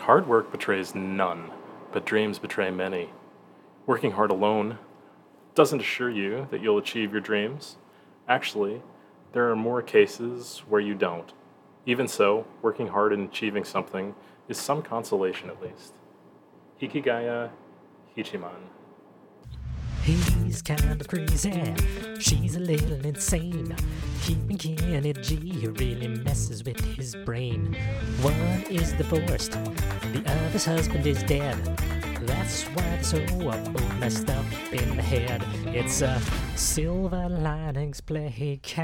Hard work betrays none, but dreams betray many. Working hard alone doesn't assure you that you'll achieve your dreams. Actually, there are more cases where you don't. Even so, working hard and achieving something is some consolation at least. Hikigaya Hachiman. He's kind of crazy. She's a little insane. Keeping Kenny G really messes with his brain. One is divorced, the other's husband is dead. That's why they're so messed up in the head. It's a Silver Linings Playcast.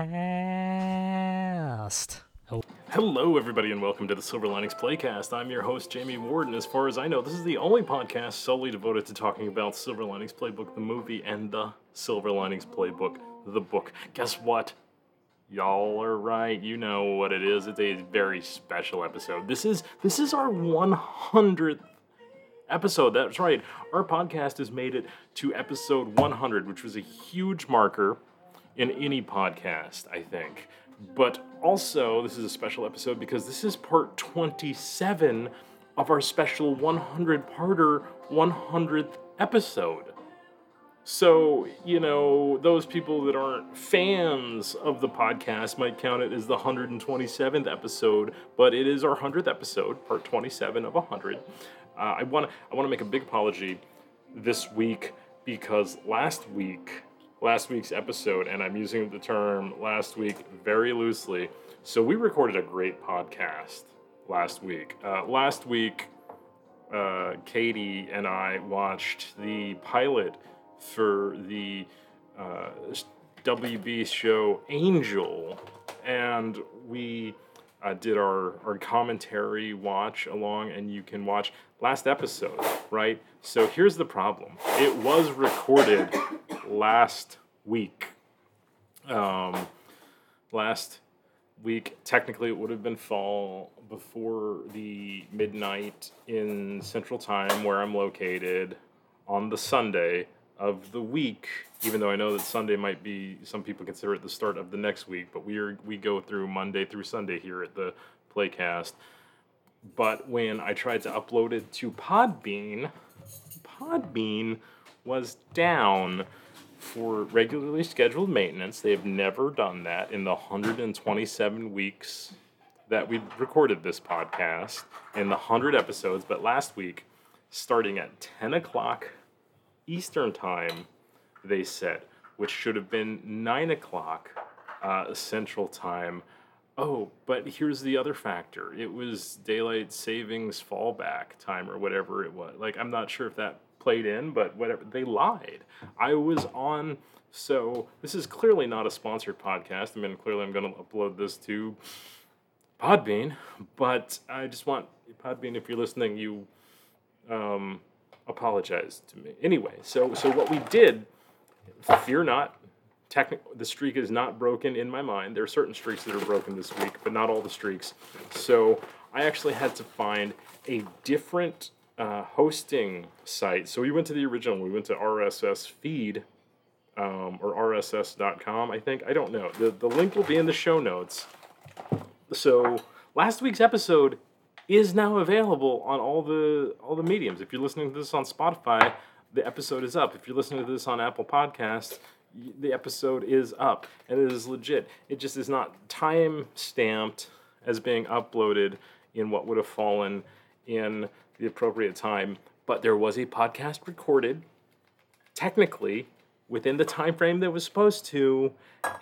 Hello, everybody, and welcome to the Silver Linings Playcast. I'm your host, Jamie Ward, and as far as I know, this is the only podcast solely devoted to talking about Silver Linings Playbook, the movie, and the Silver Linings Playbook, the book. Guess what? Y'all are right. You know what it is. It's a very special episode. This is this is our 100th episode. That's right. Our podcast has made it to episode 100, which was a huge marker in any podcast, I think. But also, this is a special episode because this is part 27 of our special 100 parter 100th episode. So, you know, those people that aren't fans of the podcast might count it as the 127th episode, but it is our 100th episode, part 27 of 100. Uh, I want to I want to make a big apology this week because last week, last week's episode, and I'm using the term last week very loosely. So we recorded a great podcast last week. Uh, last week, uh, Katie and I watched the pilot for the uh, WB show Angel, and we uh, did our, our commentary watch along, and you can watch last episode, right? So here's the problem it was recorded last week. Um, last week, technically, it would have been fall before the midnight in Central Time, where I'm located, on the Sunday of the week. Even though I know that Sunday might be, some people consider it the start of the next week, but we are we go through Monday through Sunday here at the Playcast. But when I tried to upload it to Podbean, Podbean was down for regularly scheduled maintenance. They have never done that in the 127 weeks that we've recorded this podcast in the 100 episodes. But last week, starting at 10 o'clock Eastern Time, they said, which should have been 9 o'clock uh, Central Time. Oh, but here's the other factor. It was daylight savings fallback time or whatever it was. Like, I'm not sure if that played in, but whatever. They lied. I was on. So this is clearly not a sponsored podcast. I mean, clearly I'm going to upload this to Podbean, but I just want Podbean, if you're listening, you um, apologize to me. Anyway, so so what we did, fear not. The streak is not broken in my mind. There are certain streaks that are broken this week, but not all the streaks. So I actually had to find a different uh, hosting site. So we went to the original. We went to RSS feed um, or RSS.com, I think. I don't know. The, the link will be in the show notes. So last week's episode is now available on all the all the mediums. If you're listening to this on Spotify, the episode is up. If you're listening to this on Apple Podcasts, the episode is up and it is legit. It just is not time stamped as being uploaded in what would have fallen in the appropriate time, but there was a podcast recorded technically within the time frame that was supposed to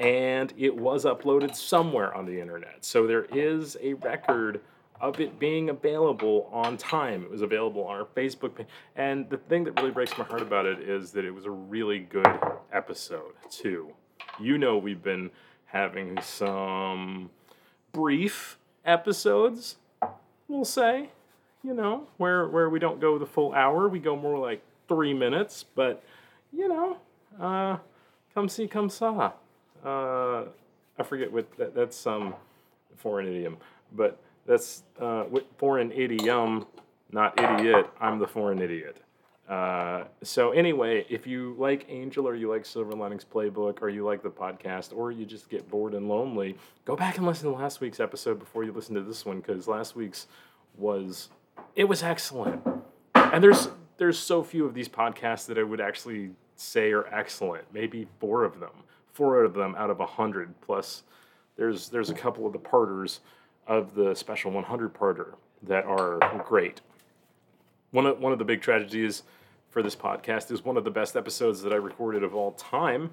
and it was uploaded somewhere on the internet. So there is a record of it being available on time. It was available on our Facebook page. And the thing that really breaks my heart about it is that it was a really good episode, too. You know, we've been having some brief episodes, we'll say, you know, where, where we don't go the full hour. We go more like three minutes, but, you know, uh, come see, come saw. Uh, I forget what that, that's some foreign idiom, but that's uh, foreign idiom, not idiot. I'm the foreign idiot. Uh, so anyway, if you like Angel or you like Silver Linings Playbook or you like the podcast or you just get bored and lonely, go back and listen to last week's episode before you listen to this one because last week's was it was excellent. And there's there's so few of these podcasts that I would actually say are excellent. Maybe four of them, four of them out of a hundred. Plus, there's there's a couple of the parters of the special 100 parter that are great. One of one of the big tragedies for this podcast is one of the best episodes that I recorded of all time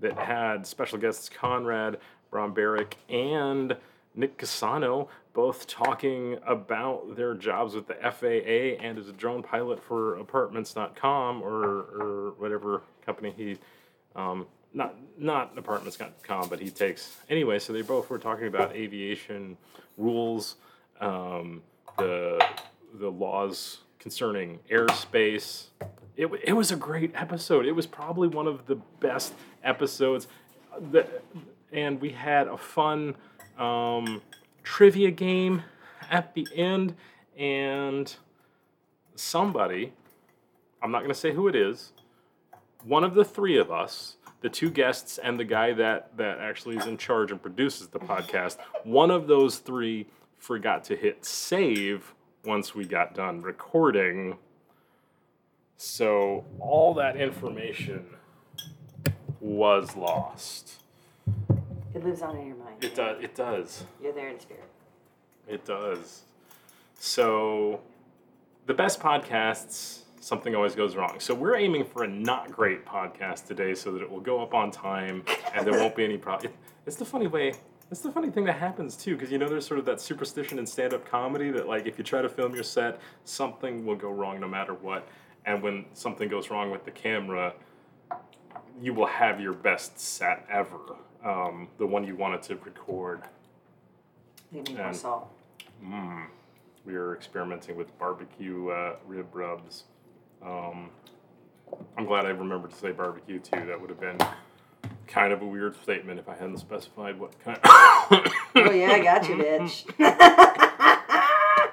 that had special guests Conrad Bromberich and Nick Casano both talking about their jobs with the FAA and as a drone pilot for apartments.com or, or whatever company he um, not not apartments.com but he takes. Anyway so they both were talking about aviation rules um, the the laws concerning airspace. It, it was a great episode. It was probably one of the best episodes. That, and we had a fun um, trivia game at the end and somebody i'm not going to say who it is one of the three of us the two guests and the guy that that actually is in charge and produces the podcast one of those three forgot to hit save once we got done recording. So all that information was lost It lives on in your mind. it does it does You're there in spirit. it does. So, the best podcasts, something always goes wrong. So, we're aiming for a not great podcast today so that it will go up on time and there won't be any problem. it's the funny way, it's the funny thing that happens too, because you know, there's sort of that superstition in stand up comedy that, like, if you try to film your set, something will go wrong no matter what. And when something goes wrong with the camera, you will have your best set ever, um, the one you wanted to record. More And- salt. Mm. We are experimenting with barbecue uh, rib rubs. Um, I'm glad I remembered to say barbecue too. That would have been kind of a weird statement if I hadn't specified what kind. Oh yeah, I got you, bitch.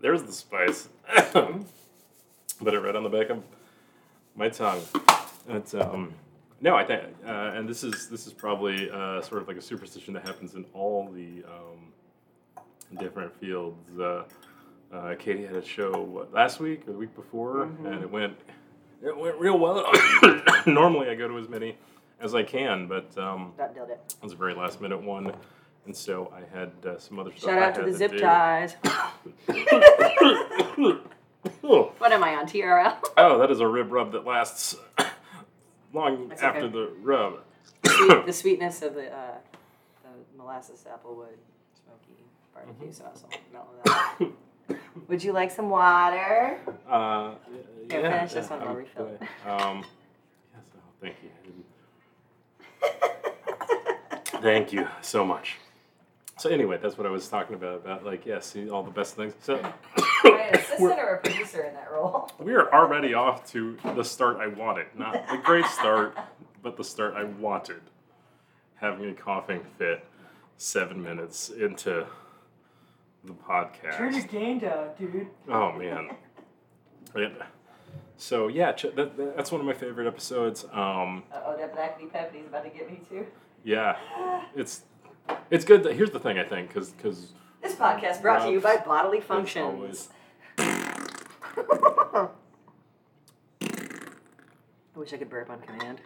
There's the spice. Put it right on the back of my tongue. It's um. No, I think, uh, and this is this is probably uh, sort of like a superstition that happens in all the um, different fields. Uh, uh, Katie had a show what, last week or the week before, and it went it went real well. Normally, I go to as many as I can, but um, That did it. it was a very last minute one, and so I had uh, some other stuff. Shout out to the zip do. ties. What am I on TRL? Oh, that is a rib rub that lasts long That's after okay. the rub. Sweet, the sweetness of the, uh, the molasses applewood smoky barbecue sauce. I'll melt that. Would you like some water? Uh, Here, yeah, finish this one, I'll refill it. Um, yes, oh, thank you. Thank you so much. So anyway, that's what I was talking about. About like, yeah, see all the best things. So an assistant or a producer in that role? we are already off to the start I wanted. Not the great start, but the start I wanted. Having a coughing fit seven minutes into the podcast. Turn a game down, dude. Oh man. It- so yeah, ch- that, that- that's one of my favorite episodes. Um, Uh oh, that black peppy's about to get me too. yeah, it's it's good. That, here's the thing, I think, because because This podcast brought to you by Bodily Functions. I wish I could burp on command.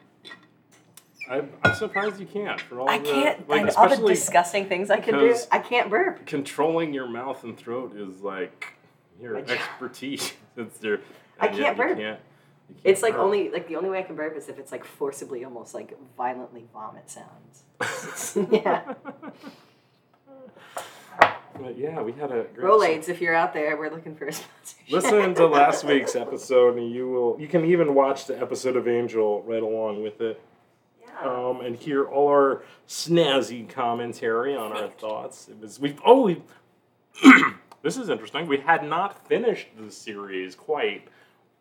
I'm, I'm surprised you can't for all I the can't. like and all the especially disgusting things I can do. because- I can't burp. controlling your mouth and throat is like your expertise. it's your I and yet can't you burp. can't It's like burp. only like the only way I can burp is if it's like forcibly, almost like violently vomit sounds. yeah. But yeah, we had a great Rolaids, if you're out there, we're looking for a sponsorship. Listen to last week's episode, and you will. You can even watch the episode of Angel right along with it, Yeah. um, and hear all our snazzy commentary on our thoughts. It was we've Oh, we. this is interesting. We had not finished the series quite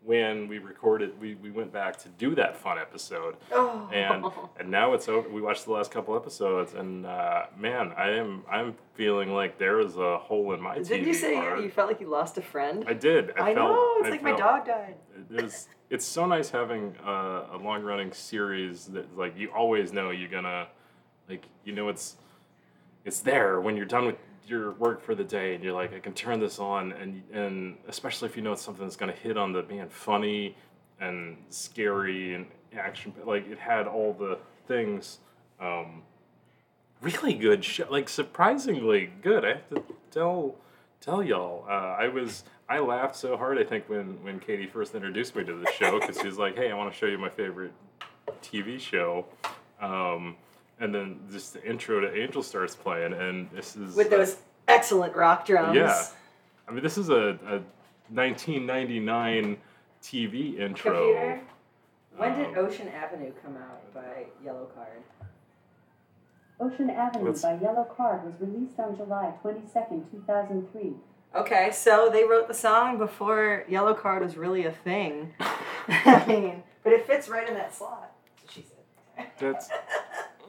when we recorded. We, we went back to do that fun episode, oh. and and now it's over. We watched the last couple episodes, and uh, man, I am I'm feeling like there is a hole in my TV. Didn't you say heart. you felt like you lost a friend? I did. I, I felt, know. It's I like my dog died. It is. It's so nice having a, a long running series that like you always know you're gonna like you know it's it's there when you're done with your work for the day and you're like, I can turn this on, and and especially if you know it's something that's gonna hit on the being funny and scary and action, like it had all the things. Um, really good show, like surprisingly good. I have to tell tell y'all, uh, I was I laughed so hard. I think when when Katie first introduced me to the show because she was like, "Hey, I want to show you my favorite TV show," um, and then just the intro to Angel starts playing, and this is With uh, those excellent rock drums. yeah. I mean, this is a, a 1999 TV intro. Computer. When did Ocean Avenue come out by Yellowcard? Ocean Avenue Let's- by Yellow Card was released on July 22, 2003. Okay, so they wrote the song before Yellowcard was really a thing. I mean, but it fits right in that slot. That's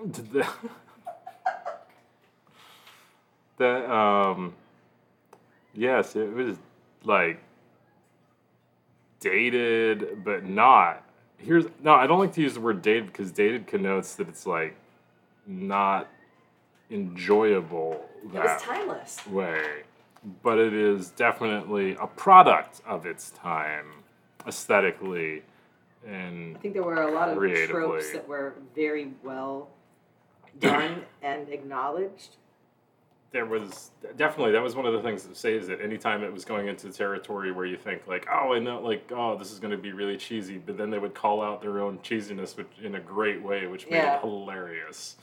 what she said. That's the, that um yes it was like dated but not here's no i don't like to use the word dated because dated connotes that it's like not enjoyable It that was timeless. way but it is definitely a product of its time aesthetically and I think there were a lot of Creatively. tropes that were very well done and acknowledged. there was definitely that was one of the things that saves it. Anytime it was going into territory where you think like, oh, I know, like, oh, this is going to be really cheesy, but then they would call out their own cheesiness, which in a great way, which made Yeah. it hilarious.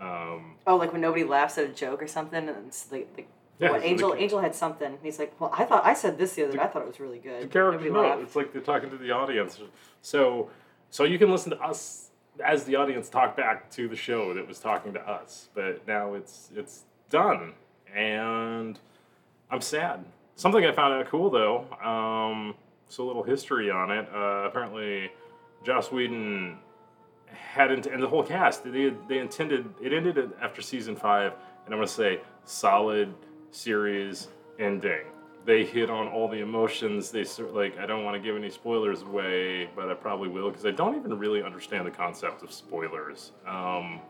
Um, Oh, like when nobody laughs at a joke or something, and it's like, like yeah, what Angel the, Angel had something. He's like, well, I thought I said this the other day. I thought it was really good. the character, no, laughed. it's like they're talking to the audience. So, so you can listen to us as the audience talked back to the show that was talking to us, but now it's it's done, and I'm sad. Something I found out cool though. Um, so a little history on it. Uh, apparently, Joss Whedon hadn't, and the whole cast they they intended it ended after season five, and I'm gonna say solid series ending. They hit on all the emotions. They sort like I don't want to give any spoilers away, but I probably will because I don't even really understand the concept of spoilers. Um,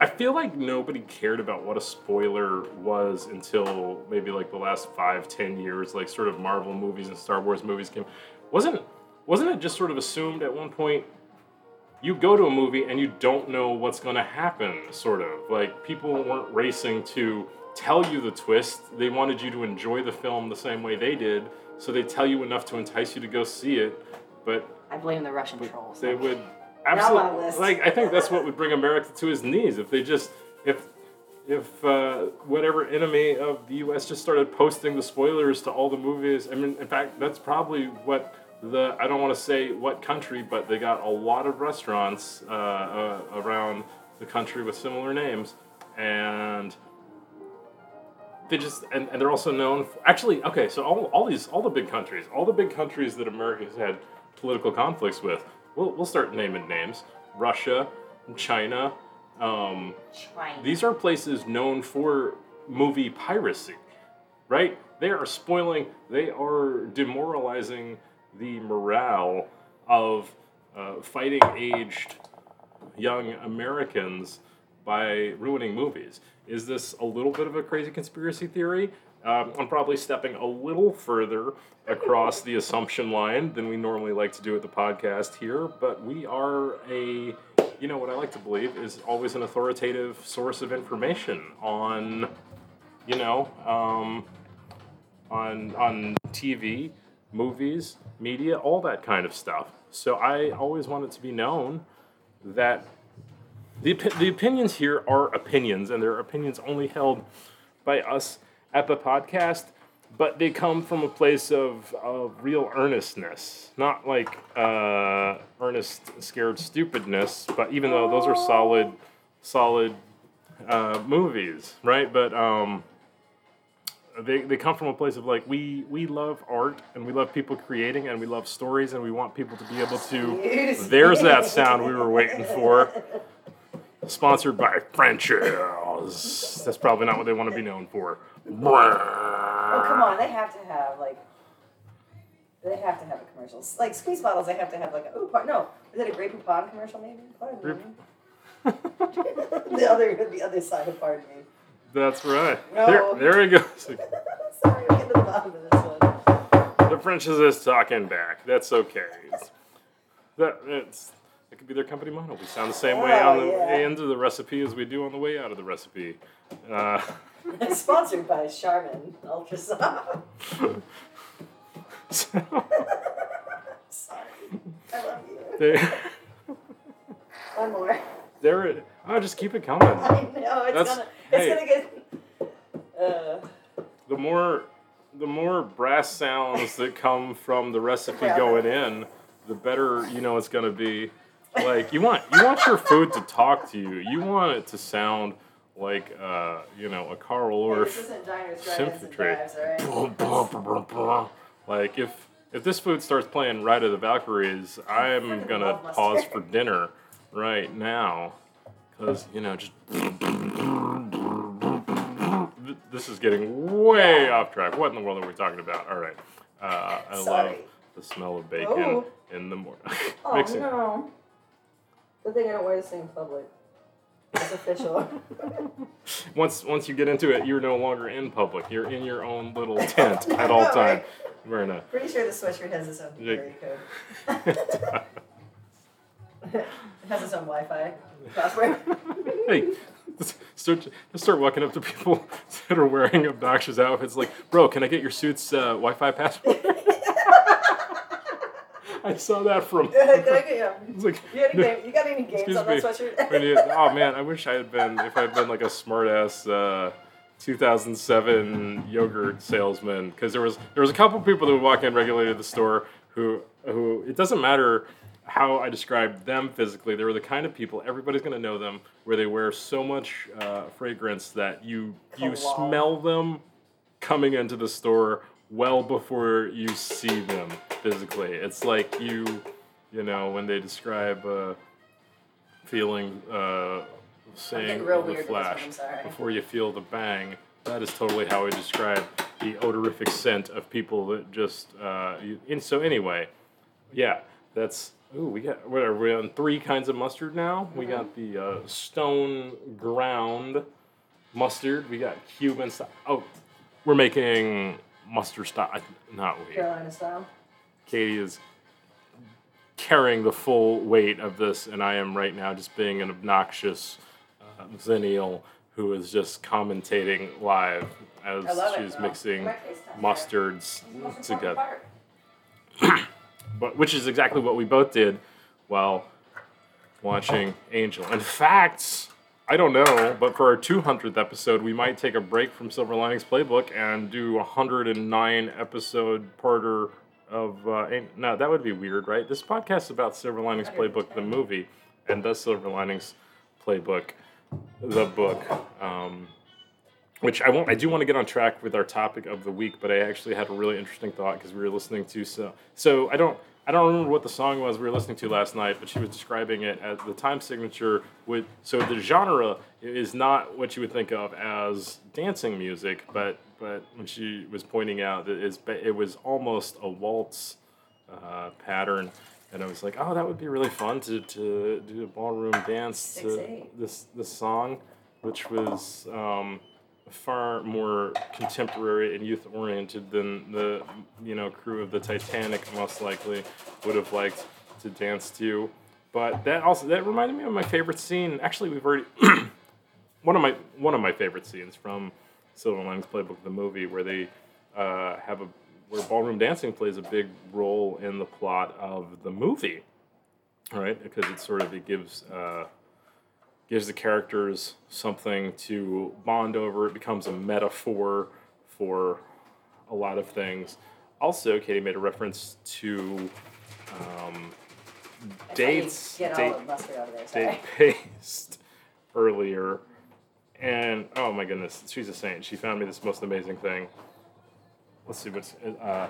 I feel like nobody cared about what a spoiler was until maybe like the last five, ten years, like sort of Marvel movies and Star Wars movies came. Wasn't wasn't it just sort of assumed at one point you go to a movie and you don't know what's going to happen, sort of. Like, people weren't racing to tell you the twist. They wanted you to enjoy the film the same way they did, so they tell you enough to entice you to go see it. But I blame the Russian trolls. they would absolutely like. I think that's what would bring America to his knees if they just if if uh, whatever enemy of the U.S. just started posting the spoilers to all the movies. I mean, in fact, that's probably what the I don't want to say what country, but they got a lot of restaurants uh, uh, around the country with similar names, and they just and, and they're also known for, actually okay so all, all these all the big countries all the big countries that america's had political conflicts with we'll, we'll start naming names russia china um, China. these are places known for movie piracy right they are spoiling they are demoralizing the morale of uh, fighting aged young Americans by ruining movies. Is this a little bit of a crazy conspiracy theory? Um, I'm probably stepping a little further across the assumption line than we normally like to do at the podcast here, but we are a, you know, what I like to believe is always an authoritative source of information on, you know, um, on on TV, movies, media, all that kind of stuff. So I always want it to be known that the, the opinions here are opinions, and they're opinions only held by us at the podcast, but they come from a place of, of real earnestness, not like uh, earnest, scared stupidness, but even though those are solid, solid uh, movies, right? But um, they, they come from a place of like we we love art and we love people creating and we love stories and we want people to be able to there's that sound we were waiting for sponsored by French's that's probably not what they want to be known for Oh come on, they have to have like. They have to have a commercial. Like squeeze bottles, they have to have like a, oh par- no, is it a Grey Poupon commercial maybe? Pardon me. the other the other side of pardon me. That's right. No. There, there he goes. Sorry, we'll get to the bottom of this one. The French's is talking back. That's okay. It's, that it's it could be their company motto. We sound the same way on the yeah. way into the recipe as we do on the way out of the recipe. Uh, Sponsored by Charmin Ultra Soft. so Sorry. I love you. One more. they're oh, just keep it coming. I know it's That's- gonna it's hey. gonna get uh The more the more brass sounds that come from the recipe going in, the better you know it's gonna be. Like you want you want your food to talk to you. You want it to sound like uh, you know a Carl Orff this isn't diners, drive-ins, and symphony. Like if if this food starts playing Ride of the Valkyries, I'm gonna pause for dinner right now, because you know just. This is getting way off track. What in the world are we talking about? All right, uh, I love the smell of bacon Ooh. in the morning. Oh no. Good thing I don't wear this thing in public. It's official. Once once you get into it, you're no longer in public. You're in your own little tent at all know, time. right? A Pretty sure the sweatshirt has its own security code. it has its own Wi-Fi password. hey, just start start walking up to people that are wearing obnoxious outfits. Like, bro, can I get your suit's uh, Wi-Fi password? I saw that from. Can I get you? It's like, You, got any game, you got any games on that sweatshirt? you- oh man, I wish I had been. If I'd been like a smart ass uh, 2007 yogurt salesman, because there was there was a couple people that would walk in regularly to the store who who it doesn't matter how I described them physically. They were the kind of people everybody's gonna know them, where they wear so much uh, fragrance that you you smell them coming into the store well before you see them physically. It's like you, you know, when they describe uh, feeling, uh, saying the flash before you feel the bang. That is totally how I describe the odorific scent of people that just. Uh, you, and so anyway, yeah, that's. Ooh, we got. What are we on? Three kinds of mustard now. We Mm-hmm. got the uh, stone ground mustard. We got Cuban style. Oh, we're making mustard style. Not we. Carolina style. Katie is carrying the full weight of this, and I am right now just being an obnoxious uh, xennial who is just commentating live as I love it, she's mixing My taste test mustards together. But which is exactly what we both did while watching Angel. In fact, I don't know, but for our 200th episode, we might take a break from Silver Linings Playbook and do a 109 episode parter of. Uh, no, that would be weird, right? This podcast is about Silver Linings Playbook, the movie, and the Silver Linings Playbook, the book. Um, which I won't. I do want to get on track with our topic of the week, but I actually had a really interesting thought because we were listening to so. So I don't. I don't remember what the song was we were listening to last night, but she was describing it as the time signature. With so the genre is not what you would think of as dancing music, but but when she was pointing out that it was almost a waltz uh, pattern, and I was like, oh, that would be really fun to, to do a ballroom dance to this this song, which was um, far more contemporary and youth oriented than the you know crew of the Titanic most likely would have liked to dance to. But that also that reminded me of my favorite scene. Actually, we've already one of my one of my favorite scenes from Silver Linings Playbook, the movie, where they uh, have a where ballroom dancing plays a big role in the plot of the movie, right? Because it sort of it gives uh, gives the characters something to bond over. It becomes a metaphor for a lot of things. Also, Katie made a reference to um, That's how you dates, date, all the out of there. Date paste earlier. And oh my goodness, she's a saint. She found me this most amazing thing. Let's see what's uh,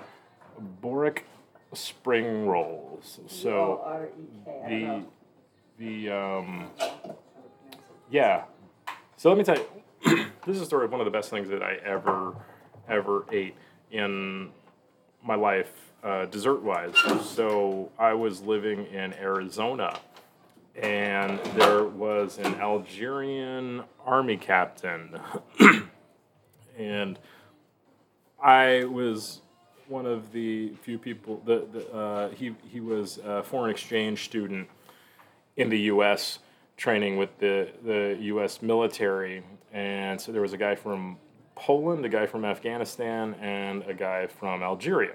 Boric spring rolls. So the the um yeah. So let me tell you, this is sort of one of the best things that I ever ever ate in my life, uh, dessert wise. So I was living in Arizona, and there was an Algerian army captain and I was one of the few people that uh, he he was a foreign exchange student in the U.S. training with the the U.S. military, and so there was a guy from Poland, a guy from Afghanistan, and a guy from Algeria,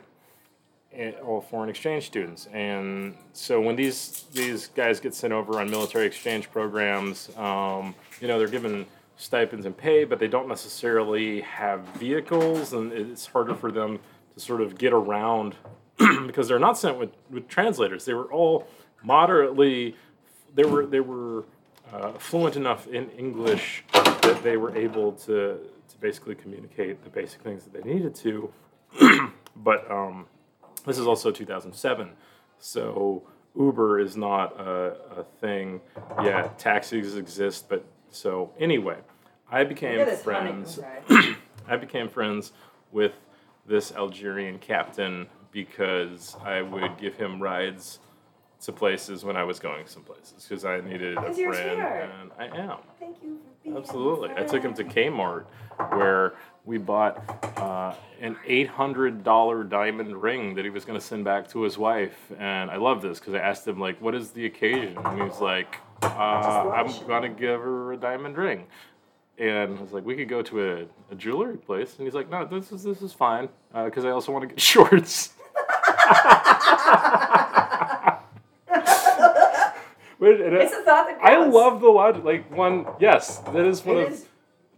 all foreign exchange students. And so when these these guys get sent over on military exchange programs, um, you know they're given stipends and pay, but they don't necessarily have vehicles, and it's harder for them to sort of get around because they're not sent with, with translators. They were all moderately, they were they were uh, fluent enough in English that they were able to to basically communicate the basic things that they needed to. but um, this is also 2007, so Uber is not a, a thing yet. Taxis exist, but so anyway, I became Look at this friends. I became friends with this Algerian captain because I would give him rides to places when I was going some places because I needed a 'Cause you're a friend, and I am Thank you for being absolutely. I took him to. Kmart where we bought uh, an eight hundred dollar diamond ring that he was going to send back to his wife, and I love this because I asked him like, "What is the occasion?" And he was like, uh, "I'm going to give her a diamond ring." And I was like, we could go to a, a jewelry place, and he's like, no, this is this is fine, because I also want to get shorts. It's a thought that I love the logic. Like one, yes, that is one It of is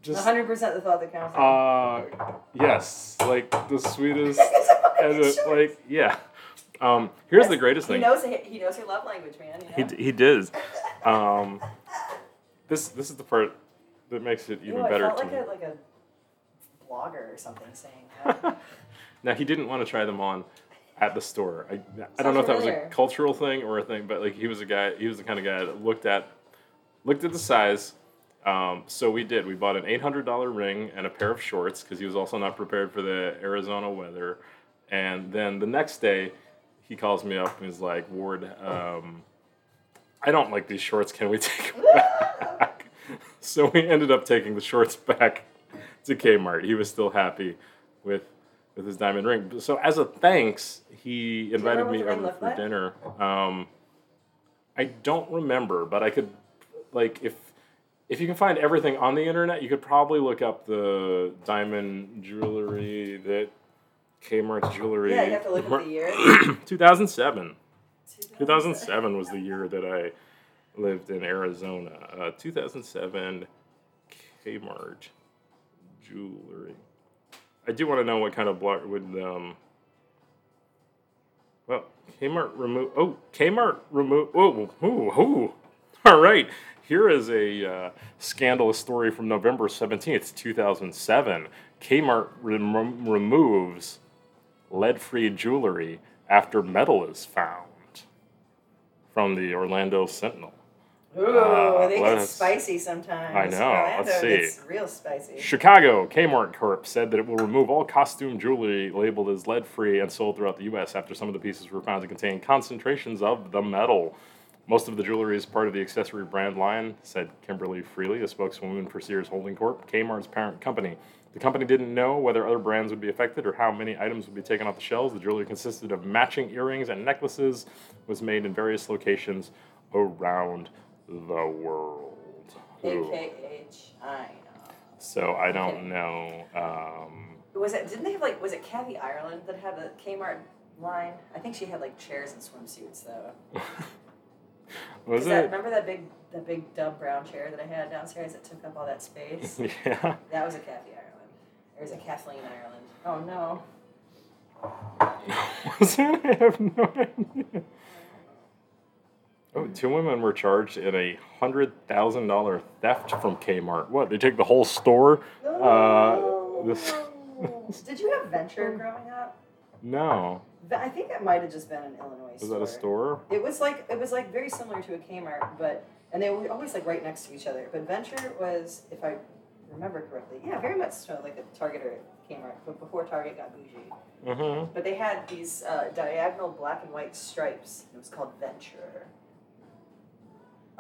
just 100% the thought that counts. uh, yes, like the sweetest, and like yeah. Um, here's the greatest thing. he knows he knows her love language, man. You He, know? d- he did. Um, this this is the part that makes it Ew, even I better felt to like me. a like a blogger or something saying that. Now he didn't want to try them on at the store. I, I don't know if that was a familiar. cultural thing or a thing, but like he was a guy. He was the kind of guy that looked at looked at the size. Um, so we did. We bought an eight hundred dollar ring and a pair of shorts because he was also not prepared for the Arizona weather. And then the next day, he calls me up and he's like, "Ward, um, I don't like these shorts. Can we take them back?" so we ended up taking the shorts back to Kmart. He was still happy with with his diamond ring. So as a thanks, he invited me what the ring over for like? dinner. Um, I don't remember, but I could like if if you can find everything on the internet, you could probably look up the diamond jewelry that Kmart's jewelry. yeah, you have to look at the year. 2007. 2007 was the year that I lived in Arizona. Uh, 2007 Kmart jewelry. I do want to know what kind of block would um. Well, Kmart remove. Oh, Kmart remove. Oh, ooh, ooh. All right. Here is a uh, scandalous story from November 17th, 2007. Kmart rem- removes lead free jewelry after metal is found from the Orlando Sentinel. Ooh, Uh, they get spicy sometimes. I know, Orlando let's see. gets real spicy. Chicago Kmart Corp said that it will remove all costume jewelry labeled as lead free and sold throughout the U.S. after some of the pieces were found to contain concentrations of the metal. Most of the jewelry is part of the accessory brand line, said Kimberly Freely, a spokeswoman for Sears Holding Corp., Kmart's parent company. The company didn't know whether other brands would be affected or how many items would be taken off the shelves. The jewelry consisted of matching earrings and necklaces, was made in various locations around the world. AKA China. So I don't know. Um, Was it? Didn't they have like? Was it Kathy Ireland that had a Kmart line? I think she had like chairs and swimsuits though. was Is that, it? remember that big, that big dumb brown chair that I had downstairs that took up all that space? yeah. that was a Kathy Ireland. There was a Kathleen Ireland. Oh no. Was it? I have no idea. Oh, two women were charged in a hundred thousand dollar theft from Kmart. What? They take the whole store? Uh, this. Did you have Venture growing up? No. I think that might have just been an Illinois Was store. that a store? It was like it was like very similar to a Kmart, but and they were always like right next to each other. But Venture was, if I remember correctly, yeah, very much so like a Target or Kmart, but before Target got bougie. Mm-hmm. But they had these uh, diagonal black and white stripes. It was called Venture.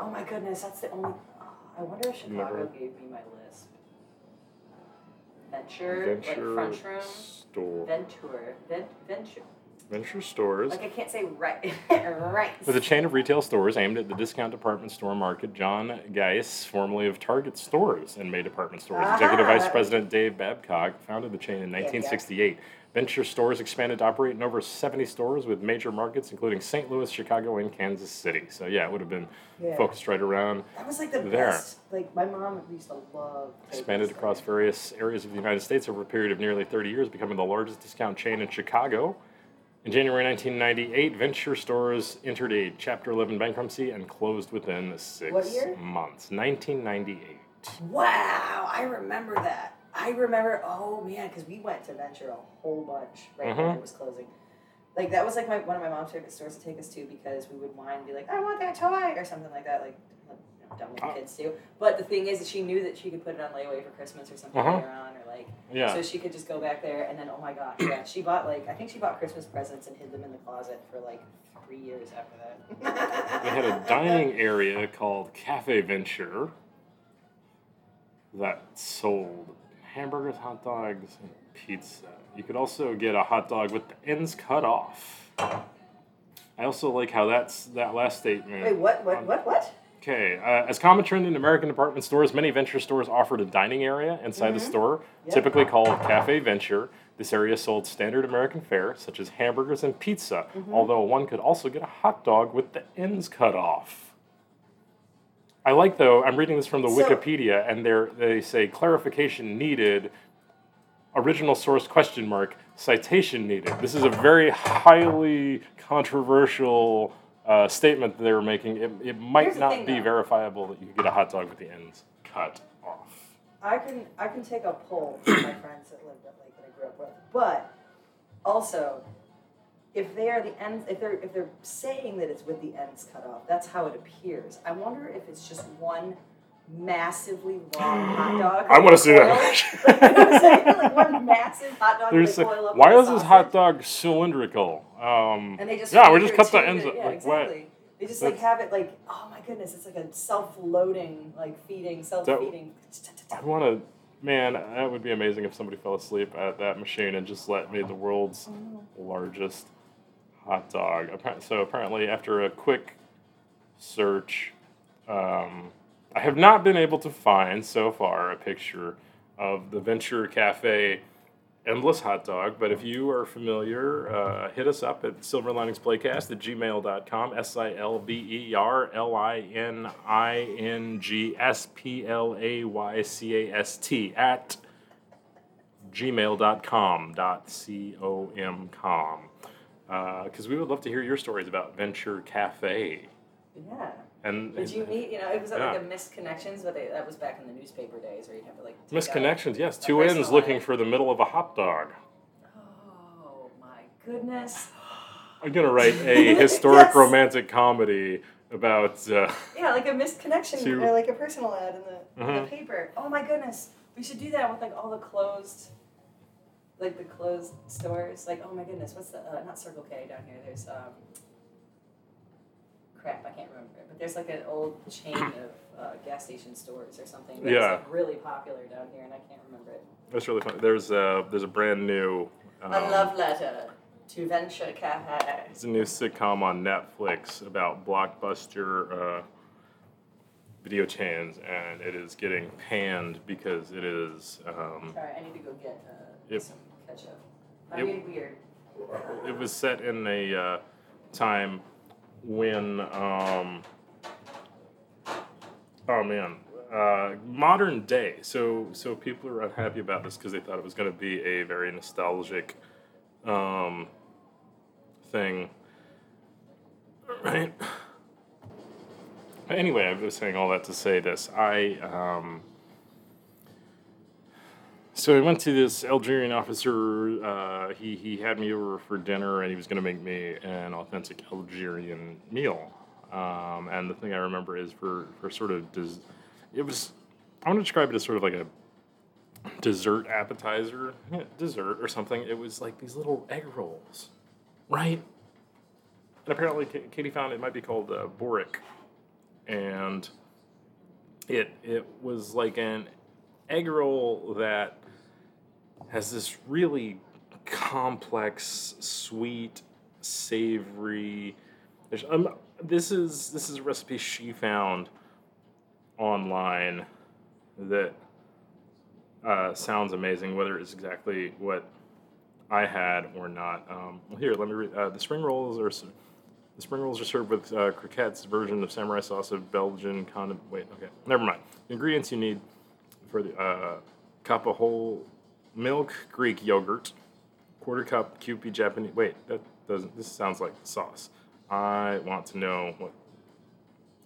Oh my goodness, that's the only. Oh, I wonder if Chicago Never. gave me my list. Venture, Venture like French room. Store. Venture. Vent, venture. Venture stores. Like I can't say right. right. With a chain of retail stores aimed at the discount department store market, John Geisse, formerly of Target Stores and May Department Stores, Executive. Vice President Dave Babcock founded the chain in 1968. Venture Stores expanded to operate in over 70 stores with major markets including St. Louis, Chicago, and Kansas City. So yeah, it would have been Yeah. focused right around, That was like the There. best. Like my mom used to love. expanded across there. various areas of the United States over a period of nearly 30 years, becoming the largest discount chain in Chicago. In January 1998, Venture Stores entered a Chapter 11 bankruptcy and closed within six What year? months. 1998. Wow, I remember that. I remember. Oh man, because we went to Venture a whole bunch right when Mhm. it was closing. Like that was like my one of my mom's favorite stores to take us to because we would whine and be like, I want that toy or something like that, like you know, dumb little Ah. kids do. But the thing is, that she knew that she could put it on layaway for Christmas or something Uh-huh. later on, or like Yeah. so she could just go back there and then oh my gosh, yeah, she bought like I think she bought Christmas presents and hid them in the closet for like three years after that. They had a dining area called Cafe Venture that sold hamburgers, hot dogs, and pizza. You could also get a hot dog with the ends cut off. I also like how that's that last statement. Wait, what? What? What? What? Okay, uh, as common trend in American department stores, many venture stores offered a dining area inside the Mhm. store, Yep. typically called Cafe Venture. This area sold standard American fare, such as hamburgers and pizza, Mm-hmm. although one could also get a hot dog with the ends cut off. I like though, I'm reading this from the So- Wikipedia, and they they say clarification needed, original source question mark, citation needed. This is a very highly controversial uh, statement that they were making. It, it might not thing, be though. verifiable that you could get a hot dog with the ends cut off. I can I can take a poll from my friends that lived at Lake that I grew up with, but also, if they are the ends, if they're if they're saying that it's with the ends cut off, that's how it appears. I wonder if it's just one massively long hot dog. I wanna see that. Like, you know what I'm saying? Like one massive hot dog. There's a- why is this hot dog cylindrical? Um, And they just yeah, we just cut the ends. it. Yeah, like, exactly. They just like have it like oh my goodness, it's like a self-loading, like feeding, self-feeding. What? I want to. Man, that would be amazing if somebody fell asleep at that machine and just let made the world's largest hot dog. So apparently, after a quick search, um, I have not been able to find so far a picture of the Venture Cafe endless hot dog. But if you are familiar, uh, hit us up at Silver Linings Playcast at gmail.com. S I L B E R L I N I N G S P L A Y C A S T at gmail.com dot c o m com because we would love to hear your stories about Venture Cafe Yeah. and Did you meet? You know, it was like Yeah. a missed connections, but they, that was back in the newspaper days where you'd have to like. take out- misconnections. Yes, two ends looking for the middle of a hot dog. Oh my goodness! I'm gonna write a historic Yes. romantic comedy about. Uh, Yeah, like a missed connection, Two- or like a personal ad in the, in Mhm. the paper. Oh my goodness! We should do that with like all the closed, like the closed stores. Like oh my goodness, what's the uh, not Circle K down here? There's um. Crap, I can't remember it, but there's like an old chain of uh, gas station stores or something that's Yeah. like really popular down here, and I can't remember it. that's really fun. There's a there's a brand new. Um, a love letter to Venture Cafe. It's a new sitcom on Netflix about blockbuster uh, video chains, and it is getting panned because it is. Um, Sorry, I need to go get uh, Yep. some Yep. getting weird. it was set in a uh, time when um, oh man uh, modern day so so people are unhappy about this because they thought it was going to be a very nostalgic um, thing right anyway i was saying all that to say this i um, so I went to this Algerian officer. Uh, he he had me over for dinner, and he was going to make me an authentic Algerian meal. Um, and the thing I remember is for for sort of des- it was I want to describe it as sort of like a dessert appetizer, yeah, dessert or something. It was like these little egg rolls, right? And apparently, Ka- Katie found it might be called uh, Boric, and it it was like an egg roll that has this really complex, sweet, savory. Um, this is this is a recipe she found online that uh, sounds amazing. Whether it's exactly what I had or not. Um, well, here, let me read. Uh, the spring rolls are the spring rolls are served with uh, croquettes version of samurai sauce of Belgian condiment. Wait, okay, never mind. The ingredients you need for the uh, cup of whole milk Greek yogurt, quarter cup Kewpie Japanese. Wait, that doesn't. This sounds like sauce. I want to know what.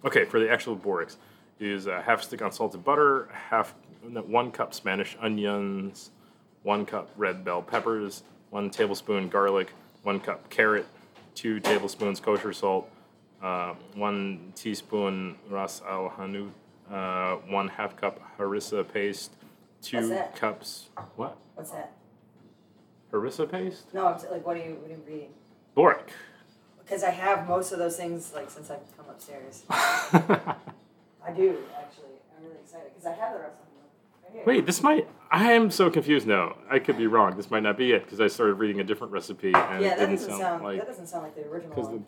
Okay, for the actual Borix, use a half stick unsalted butter, half one cup Spanish onions, one cup red bell peppers, one tablespoon garlic, one cup carrot, two tablespoons kosher salt, uh, one teaspoon ras al hanout, uh, one half cup harissa paste, What's two that? cups what What's that? harissa paste? No, I'm t- like, what are you, what are you reading? Boric. Because I have most of those things like since I've come upstairs. I do actually. I'm really excited because I have the rest of them right here. Wait, this might. I am so confused now. I could be wrong. This might not be it because I started reading a different recipe and Yeah, it that didn't doesn't sound, like. that doesn't sound like the original Because the, one.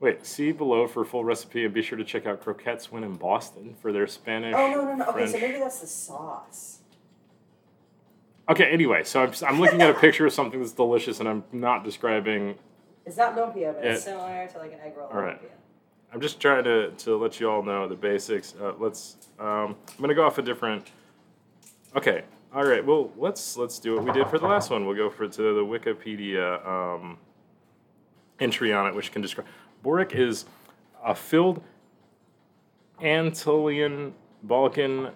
Wait, see below for full recipe and be sure to check out Croquettes when in Boston for their Spanish. Oh no no no. Okay, so maybe that's the sauce. Okay, anyway, so I'm, I'm looking at a picture of something that's delicious and I'm not describing. It's not lumpia, but it's similar to like an egg roll. All right. lumpia. I'm just trying to, to let you all know the basics. Uh, let's. Um, I'm gonna go off a different. Okay. All right. Well, let's let's do what we did for the last one. We'll go for to the Wikipedia um, entry on it, which can describe. Boric is a filled Anatolian, Balkan,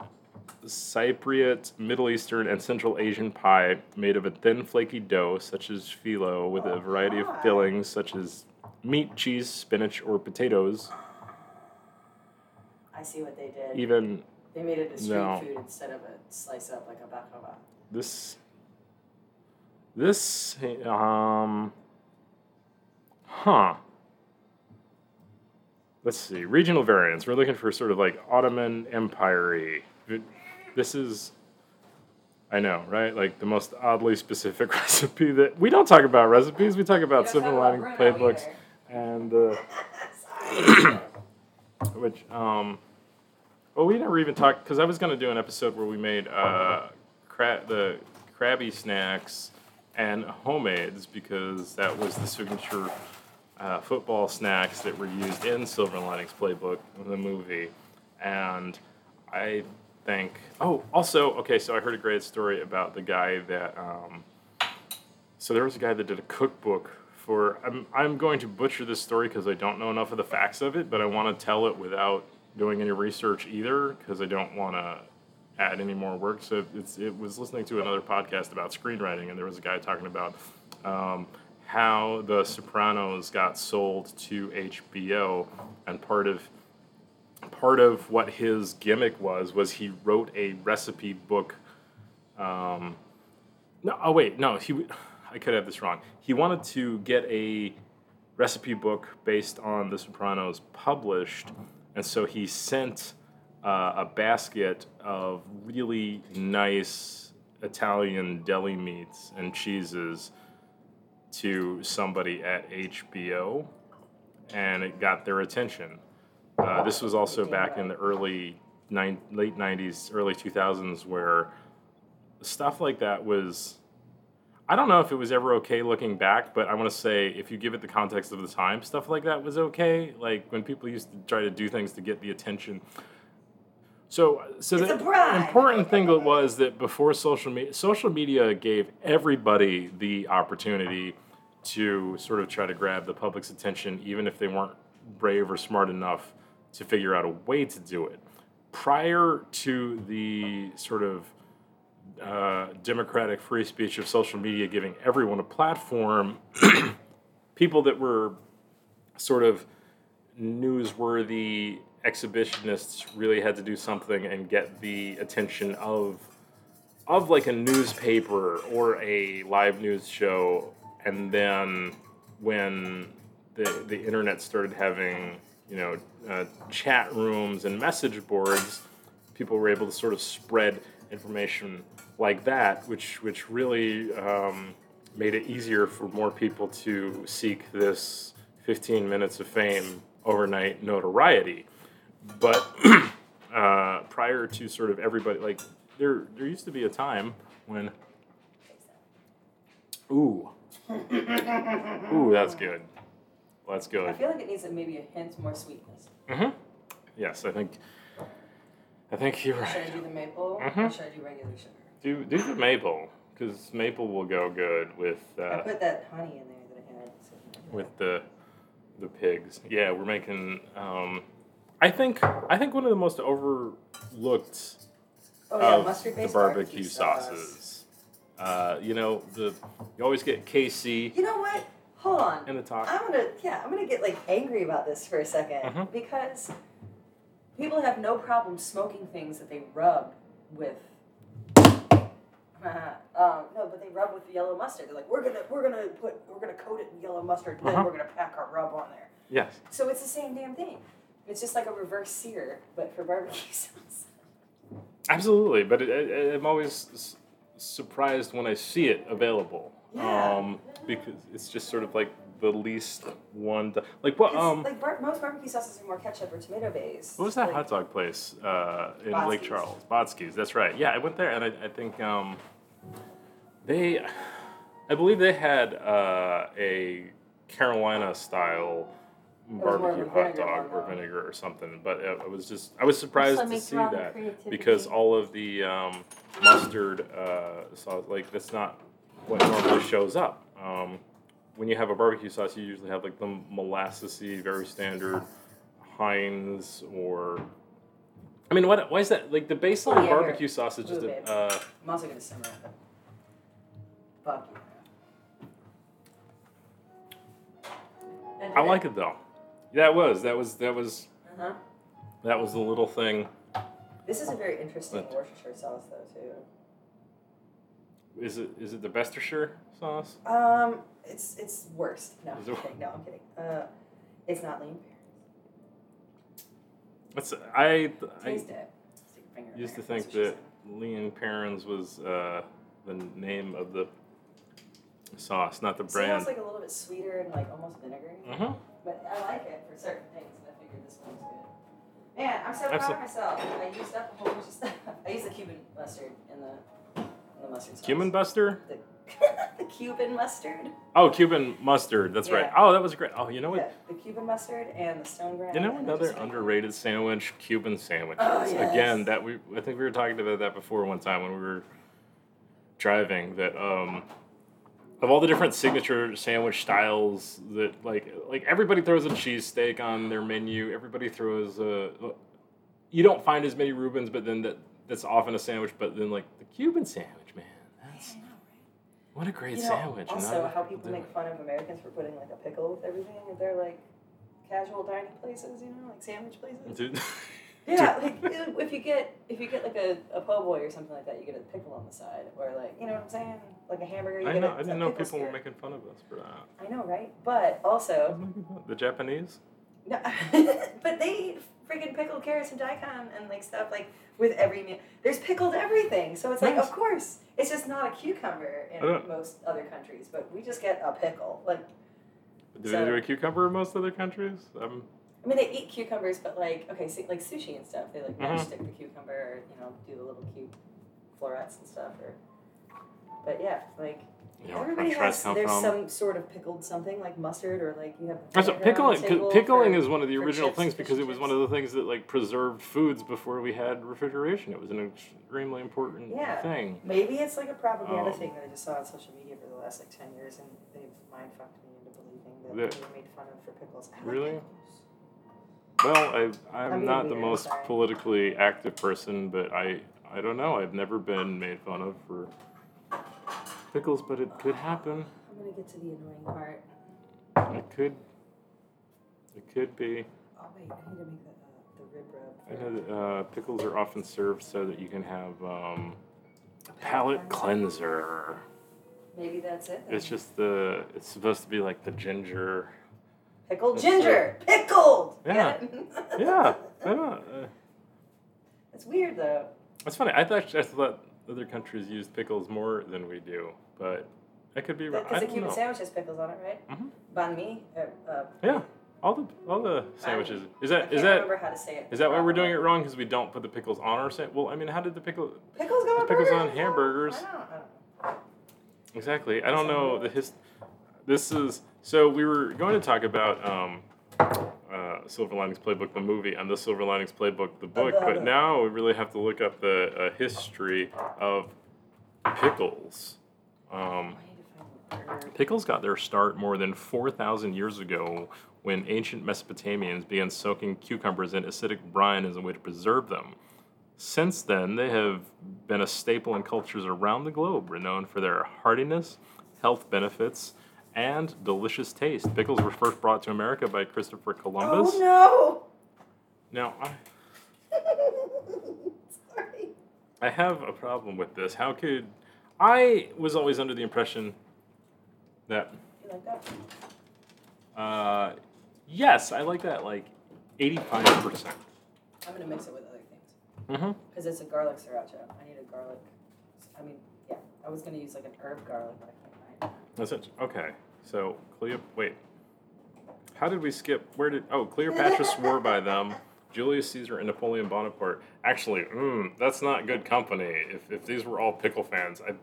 Cypriot, Middle Eastern, and Central Asian pie made of a thin, flaky dough, such as phyllo, with a variety of fillings, such as meat, cheese, spinach, or potatoes. I see what they did. Even They made it a street No. food instead of a slice up like a baklava. this, this, um, huh. Let's see. Regional variants. We're looking for sort of like Ottoman Empire This is, I know, right? Like the most oddly specific recipe that we don't talk about recipes. We talk about We don't silver talk lining playbooks and uh, which um, well, we never even talked because I was gonna do an episode where we made uh, cra- the crabby snacks and homemades because that was the signature uh, football snacks that were used in Silver Linings Playbook, the movie, and I think. Oh, also, okay, so I heard a great story about the guy that. Um, so there was a guy that did a cookbook for. I'm I'm going to butcher this story because I don't know enough of the facts of it, but I want to tell it without doing any research either because I don't want to add any more work. So it's it was listening to another podcast about screenwriting, and there was a guy talking about um, how The Sopranos got sold to HBO, and part of part of what his gimmick was was he wrote a recipe book. Um, no, oh wait, no, he. I could have this wrong. He wanted to get a recipe book based on The Sopranos published, and so he sent uh, a basket of really nice Italian deli meats and cheeses to somebody at HBO, and it got their attention. Uh, this was also back in the early late '90s, early 2000s, where stuff like that was. I don't know if it was ever okay looking back, but I want to say if you give it the context of the time, stuff like that was okay. Like when people used to try to do things to get the attention. So, so It's the important thing was that before social media, social media gave everybody the opportunity to sort of try to grab the public's attention, even if they weren't brave or smart enough to figure out a way to do it. Prior to the sort of uh, democratic free speech of social media giving everyone a platform, people that were sort of newsworthy exhibitionists really had to do something and get the attention of of like a newspaper or a live news show and then when the the internet started having you know uh, chat rooms and message boards people were able to sort of spread information like that, which which really um, made it easier for more people to seek this 15 minutes of fame overnight notoriety. But uh, prior to sort of everybody, like there there used to be a time when, ooh, ooh, that's good, that's good. I feel like it needs a, maybe a hint more sweetness. hmm Yes, I think. I think you're right. Should I do the maple Mhm. or should I do regular sugar? Do do the maple because maple will go good with I uh, put that honey in there that I had. sitting there. with the the pigs. Yeah, we're making. Um, I think I think one of the most overlooked oh, yeah, of the based barbecue sauces. Uh, you know the you always get KC You know what? Hold on. in the top. I'm gonna yeah, I'm gonna get like angry about this for a 2nd Mhm. because people have no problem smoking things that they rub with. um, no, but they rub with yellow mustard. They're like, we're gonna we're gonna put we're gonna coat it in yellow mustard, and then Uh-huh. we're gonna pack our rub on there. Yes. So it's the same damn thing. It's just like a reverse sear, but for barbecue sauce. Absolutely, but it, it, I'm always s- surprised when I see it available. Yeah. Um, because it's just sort of like the least one. To, like what? Um, like bar- most barbecue sauces are more ketchup or tomato based. what was that like, hot dog place uh, in Lake Charles? Botsky's. That's right. Yeah, I went there, and I, I think um, they, I believe they had uh, a Carolina style was more of a barbecue hot vinegar dog or vinegar or something. But it, I was just I was surprised to see that because all of the um, mustard uh, sauce, like that's not what normally shows up. Um, when you have a barbecue sauce, you usually have like the molassesy, very standard Heinz or. I mean, what? Why is that? Like the baseline Oh, yeah, barbecue here. sauce is just Ooh, a. Uh, I'm also gonna simmer it. Fuck you. I like it though. That was that was that was Uh-huh. that was the little thing. This is a very interesting But- Worcestershire sauce, though, too. Is it is it the Bestershire sauce? Um, it's it's worst. No, I'm kidding. No, I'm kidding. Uh, it's not lean. It's I I Taste it. Stick your finger in used to think That's that Lea & Perrins was uh, the name of the sauce, not the brand. smells like a little bit sweeter and like almost vinegary. hmm But I like it for certain things, and I figured this one was good. Man, I'm so proud of myself. I used up a whole bunch of stuff. I used the Cuban mustard in the in the mustard sauce. Cumin Buster? The, the Cuban mustard. Oh, Cuban mustard. That's right. Oh, that was great. Oh, you know Yeah, what? the Cuban mustard and the stone ground. You know another underrated sandwich, Cuban sandwiches. Oh, yes. Again, that we I think we were talking about that before one time when we were driving. That um, of all the different signature sandwich styles that like like everybody throws a cheesesteak on their menu. Everybody throws a. You don't find as many Rubens, but then that that's often a sandwich. But then like the Cuban sandwich, man, that's what a great You know, sandwich. Also, how people make it. fun of Americans for putting like a pickle with everything if they're like casual dining places, you know, like sandwich places. Dude. Yeah, like if you get if you get like a, a po' boy or something like that, you get a pickle on the side, or like you know what I'm saying, like a hamburger. You I get know. a, I didn't know people were making fun of us for that. I know, right? But also, The Japanese. no, but they eat freaking pickled carrots and daikon and like stuff like with every meal. There's pickled everything, so it's like Nice. of course it's just not a cucumber in most other countries, but we just get a pickle. Like Do So- they do a cucumber in most other countries? Um, I mean, they eat cucumbers, but like okay, see, like sushi and stuff, they like Mhm. stick the cucumber, or, you know, do the little cute florets and stuff, or. But yeah, like you know, everybody shreds has come there's from. some sort of pickled something like mustard or like you have. That's what pickling. the 'cause table pickling for- is one of the original chips, things because it was chips. one of the things that like preserved foods before we had refrigeration. It was an extremely important Yeah. thing. Maybe it's like a propaganda Um, thing that I just saw on social media for the last like ten years, and they mind fucked me into believing that The- they were made fun of for pickles. I Really? pickles. Well, I, I'm I'm not the most sorry. politically active person, but I I don't know. I've never been made fun of for pickles, but it could happen. I'm gonna get to the annoying part. It could. It could be. Oh wait, I need to make the uh, the rib rub. I know that uh, pickles are often served so that you can have um, a palate cleanser. Maybe that's it. then. It's just the. It's supposed to be like the ginger. Pickled That's ginger, pickled. Yeah. It? Yeah. I don't. Uh, It's weird though. That's funny. I thought I thought other countries use pickles more than we do, but I could be wrong. Because the Cuban know. sandwich has pickles on it, right? Mhm. Banh mi. Uh, uh, Yeah, all the all the sandwiches. Is I that is that remember how to say it. is that why we're doing it wrong? Because we don't put the pickles on our sandwich? Well, I mean, how did the pickle? Pickles go on Pickles burgers? on hamburgers. I don't, I don't. Exactly. I don't know the his. This is so we were going to talk about um, Silver Linings Playbook, the movie, and the Silver Linings Playbook, the book. But now we really have to look up the uh, history of pickles. Um, I need to find the bird. Pickles got their start more than 4,000 years ago when ancient Mesopotamians began soaking cucumbers in acidic brine as a way to preserve them. Since then, they have been a staple in cultures around the globe, renowned for their hardiness, health benefits, and delicious taste. Pickles were first brought to America by Christopher Columbus. Oh no! Now, I! Sorry. I have a problem with this. How could. I was always under the impression that You like that? Uh, yes, I like that. Like eighty-five percent. I'm gonna mix it with other things Mm-hmm. because it's a garlic sriracha. I need a garlic. I mean, yeah. I was gonna use like an herb garlic, but I can't find. it. That's it. Okay. So Cleo, wait. How did we skip? Where did? Oh, Cleopatra swore by them. Julius Caesar and Napoleon Bonaparte. Actually, mm, that's not good company. If, if these were all pickle fans, I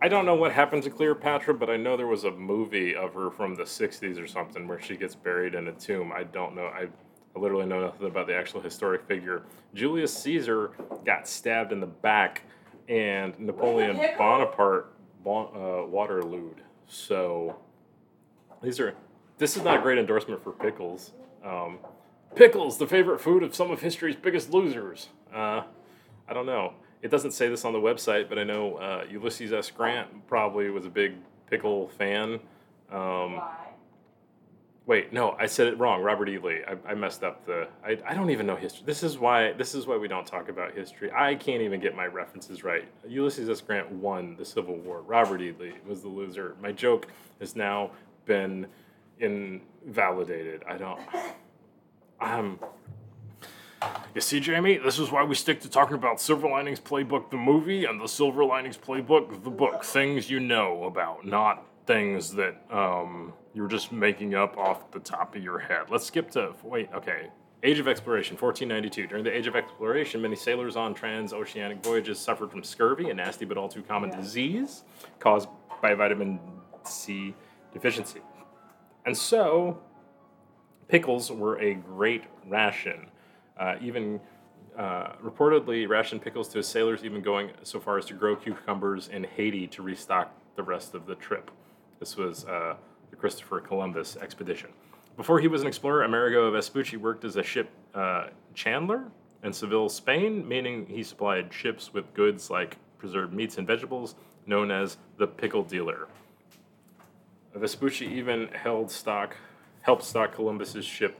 I don't know what happened to Cleopatra, but I know there was a movie of her from the '60s or something where she gets buried in a tomb. I don't know. I, I literally know nothing about the actual historic figure. Julius Caesar got stabbed in the back, and Napoleon? Bonaparte bon, uh, Waterlooed. So these are. This is not a great endorsement for pickles. Um, pickles, the favorite food of some of history's biggest losers. Uh, I don't know. It doesn't say this on the website, but I know uh, Ulysses S. Grant probably was a big pickle fan. Um, Why? Wait, no, I said it wrong. Robert E. Lee. I, I messed up the. I, I don't even know history. This is why. This is why we don't talk about history. I can't even get my references right. Ulysses S. Grant won the Civil War. Robert E. Lee was the loser. My joke has now been invalidated. I don't. Um. You see, Jamie, this is why we stick to talking about Silver Linings Playbook, the movie, and the Silver Linings Playbook, the book. Things you know about, not things that um, you're just making up off the top of your head. Let's skip to wait. Okay, Age of Exploration, 1492. During the Age of Exploration, many sailors on transoceanic voyages suffered from scurvy, a nasty but all too common disease caused by vitamin C deficiency. And so, pickles were a great ration. Uh, even uh, reportedly, rationed pickles to sailors, even going so far as to grow cucumbers in Haiti to restock the rest of the trip. This was uh, the Christopher Columbus expedition. Before he was an explorer, Amerigo Vespucci worked as a ship uh, chandler in Seville, Spain, meaning he supplied ships with goods like preserved meats and vegetables, known as the pickle dealer. Vespucci even held stock, helped stock Columbus's ship.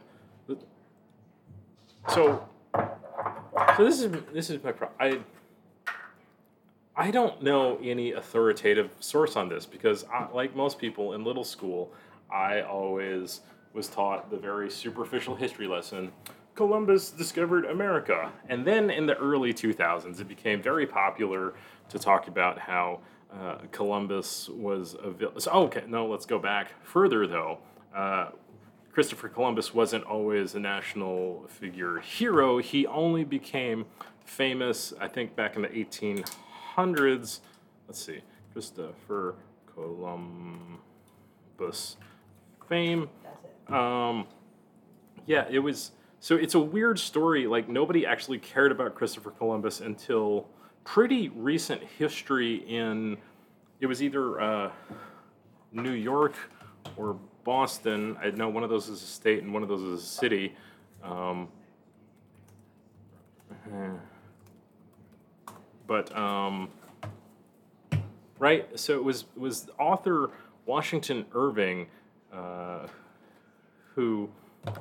So, so this is this is my problem. I don't know any authoritative source on this because, I, like most people in little school, I always was taught the very superficial history lesson. Columbus discovered America, and then in the early 2000s, it became very popular to talk about how uh, Columbus was a villain. So, okay, no, let's go back further though. Uh, Christopher Columbus wasn't always a national figure hero. He only became famous, I think, back in the 1800s. Let's see, Christopher Columbus fame. That's it. Um, yeah, it was. So it's a weird story. Like nobody actually cared about Christopher Columbus until pretty recent history. In it was either uh, New York or Boston. I know one of those is a state and one of those is a city. Um, but um, right, so it was was author Washington Irving uh, who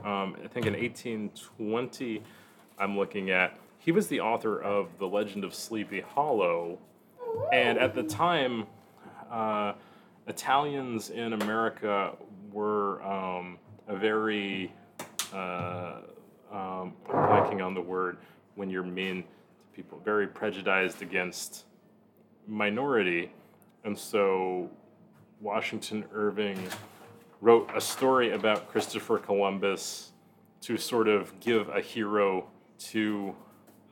um, I think in 1820 I'm looking at. He was the author of The Legend of Sleepy Hollow, and at the time, uh, Italians in America were um, a very uh, um, I'm blanking on the word when you're mean people, very prejudiced against minority, and so Washington Irving wrote a story about Christopher Columbus to sort of give a hero to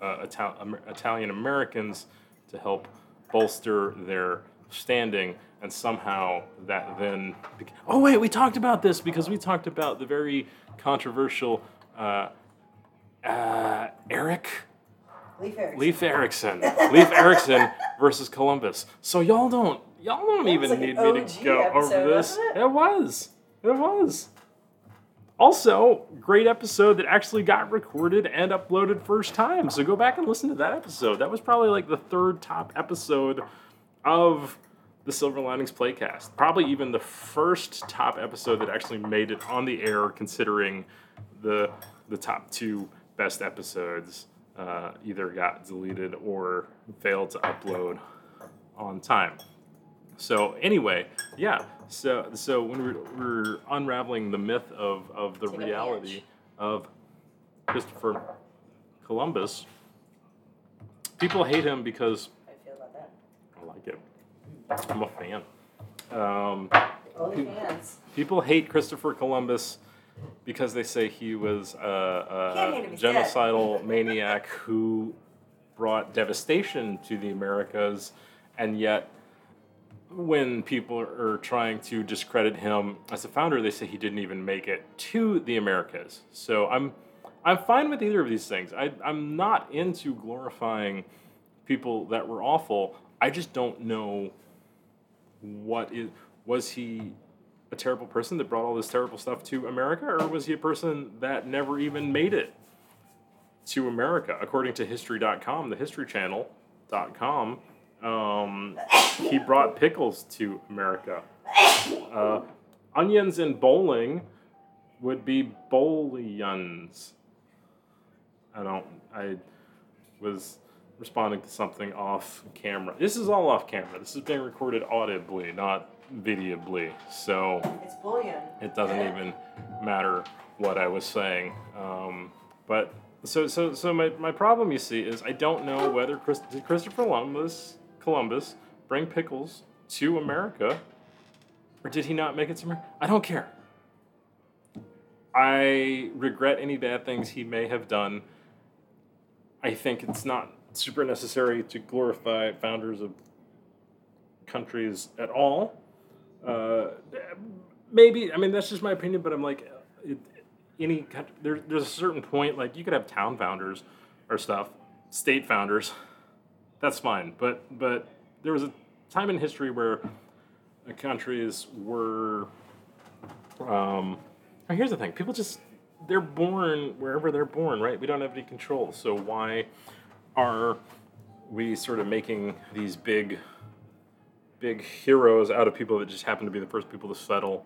uh, Ital- Italian Americans to help bolster their standing. And somehow that then. Bec- oh, wait, we talked about this because we talked about the very controversial uh, uh, Eric. Leaf Erickson. Leif. Leif Erikson versus Columbus. So y'all don't y'all don't That even like need me to go over this. it? It was. It was. Also, great episode that actually got recorded and uploaded first time. So go back and listen to that episode. That was probably like the third top episode of the Silver Linings Playcast. Probably even the first top episode that actually made it on the air, considering the the top two best episodes uh, either got deleted or failed to upload on time. So anyway, yeah. So so when we're, we're unraveling the myth of, of the Take reality of Christopher Columbus, people hate him because you feel about that? I like it. I'm a fan. Um, Only fans. people hate Christopher Columbus because they say he was a, Can't hate him, a genocidal maniac who brought devastation to the Americas, and yet when people are trying to discredit him as a founder, they say he didn't even make it to the Americas. So I'm I'm fine with either of these things. I, I'm not into glorifying people that were awful. I just don't know what is was he a terrible person that brought all this terrible stuff to America, or was he a person that never even made it to America? According to History.com, the History Channel.com, um, he brought pickles to America. Uh, onions and bowling would be bouillons. I don't. I was responding to something off camera. This is all off camera. This is being recorded audibly, not videobly. So It's bullion. it doesn't even matter what I was saying. Um, but so so so my, my problem you see is I don't know whether Chris, did Christopher Columbus Columbus bring pickles to America or did he not make it to America? I don't care. I regret any bad things he may have done. I think it's not super necessary to glorify founders of countries at all. Uh, maybe I mean that's just my opinion, but I'm like, it, any there, there's a certain point like you could have town founders or stuff, state founders, that's fine. But but there was a time in history where countries were. Um, and here's the thing: people just they're born wherever they're born, right? We don't have any control, so why are we sort of making these big big heroes out of people that just happen to be the first people to settle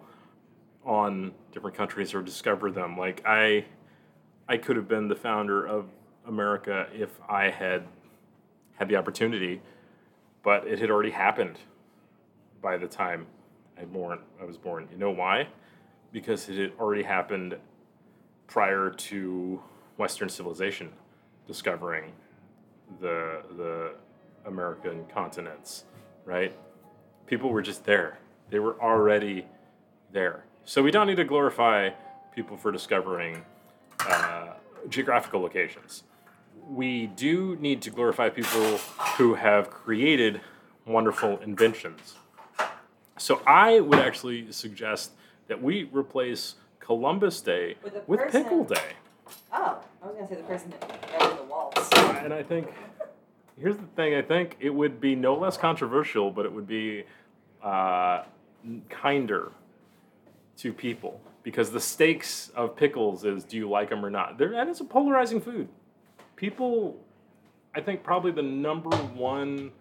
on different countries or discover them. Like I, I could have been the founder of America if I had had the opportunity, but it had already happened by the time I born I was born. You know why? Because it had already happened prior to Western civilization discovering the the American continents, right? People were just there. They were already there. So we don't need to glorify people for discovering uh, geographical locations. We do need to glorify people who have created wonderful inventions. So I would actually suggest that we replace Columbus Day With with Pickle Day. Oh, I was gonna say the person that invented the waltz. And I think here's the thing. I think it would be no less controversial, but it would be uh, kinder to people because the stakes of pickles is do you like them or not. They're, and it's a polarizing food. People, I think probably the number one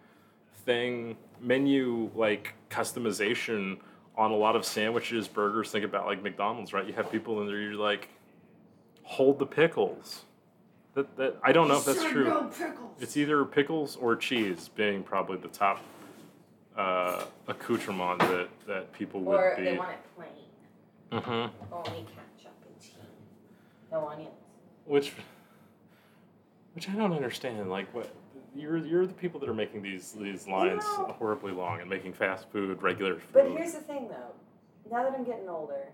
thing menu like customization on a lot of sandwiches, burgers. Think about like McDonald's, right? You have people in there. You're like, hold the pickles. That, that I don't know if that's true. It's either pickles or cheese being probably the top uh, accoutrement that, that people would be Or be. they want it plain. hmm Only ketchup and cheese. No onions. Which, which I don't understand. Like, what you're you're the people that are making these these lines know- horribly long and making fast food regular food. But here's the thing, though. Now that I'm getting older,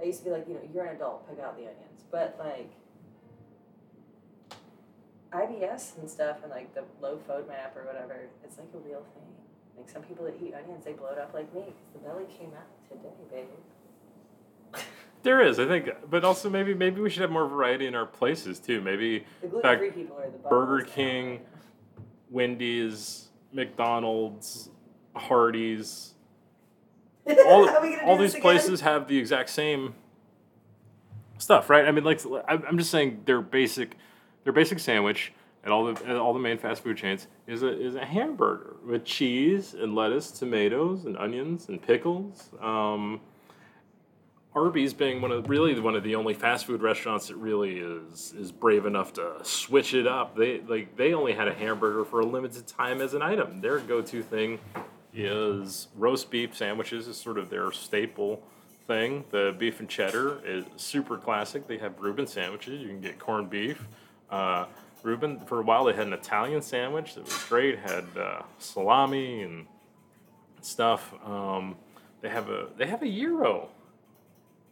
I used to be like, you know, you're an adult, pick out the onions. But like, IBS and stuff, and like the low FODMAP or whatever, it's like a real thing. Like some people that eat onions, they blow it up like me. the belly came out today, baby. There is, I think, but also maybe maybe we should have more variety in our places too. Maybe The fact, gluten-free people are the Burger bubbles now. King, Wendy's, McDonald's, Hardee's, all, Are we gonna do all these places have the exact same stuff, right? I mean, like I'm I'm just saying they're basic their basic sandwich at all the at all the main fast food chains is a is a hamburger with cheese and lettuce, tomatoes and onions and pickles. Um, Arby's being one of really one of the only fast food restaurants that really is is brave enough to switch it up. They like they only had a hamburger for a limited time as an item. Their go-to thing is roast beef sandwiches is sort of their staple thing. The beef and cheddar is super classic. They have Reuben sandwiches. You can get corned beef. Uh, Reuben for a while they had an Italian sandwich that was great. Had uh, salami and stuff. Um, they have a they have a gyro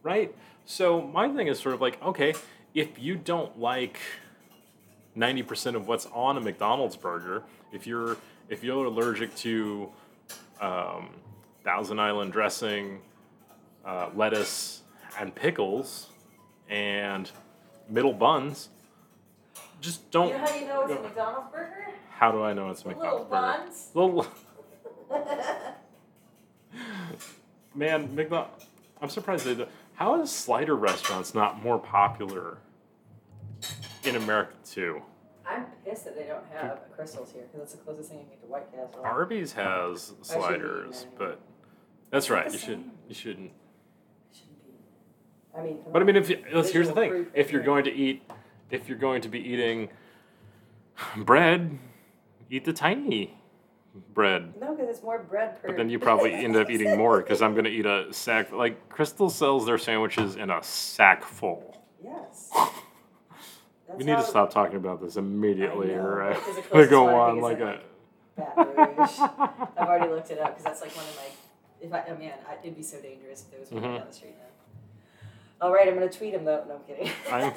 right? So my thing is sort of like, okay, if you don't like ninety percent of what's on a McDonald's burger, if you're if you're allergic to um, Thousand Island dressing, uh, lettuce, and pickles, and middle buns, just don't. You know how you know it's a McDonald's burger? How do I know it's a McDonald's little burger? buns. Little man, McDonald. I'm surprised they. do- How is Slider restaurants not more popular in America too? I'm pissed that they don't have Krystals here because that's the closest thing you get to White Castle. Arby's has sliders, but that's right. You should. same. You shouldn't. Shouldn't be. I mean, But I mean, if you, let's- here's the thing: if you're going to eat, if you're going to be eating bread, eat the tiny bread. No, because it's more bread per. But then you probably end up eating more because I'm gonna eat a sack. Like Krystal sells their sandwiches in a sack full. Yes. we need to stop talking about this immediately, know, or right? we go on like a. I've already looked it up because that's like one of my. If I, oh man, I, it'd be so dangerous if there was one Mhm. down the street now. All right, I'm gonna tweet him though. No, I'm kidding. I'm-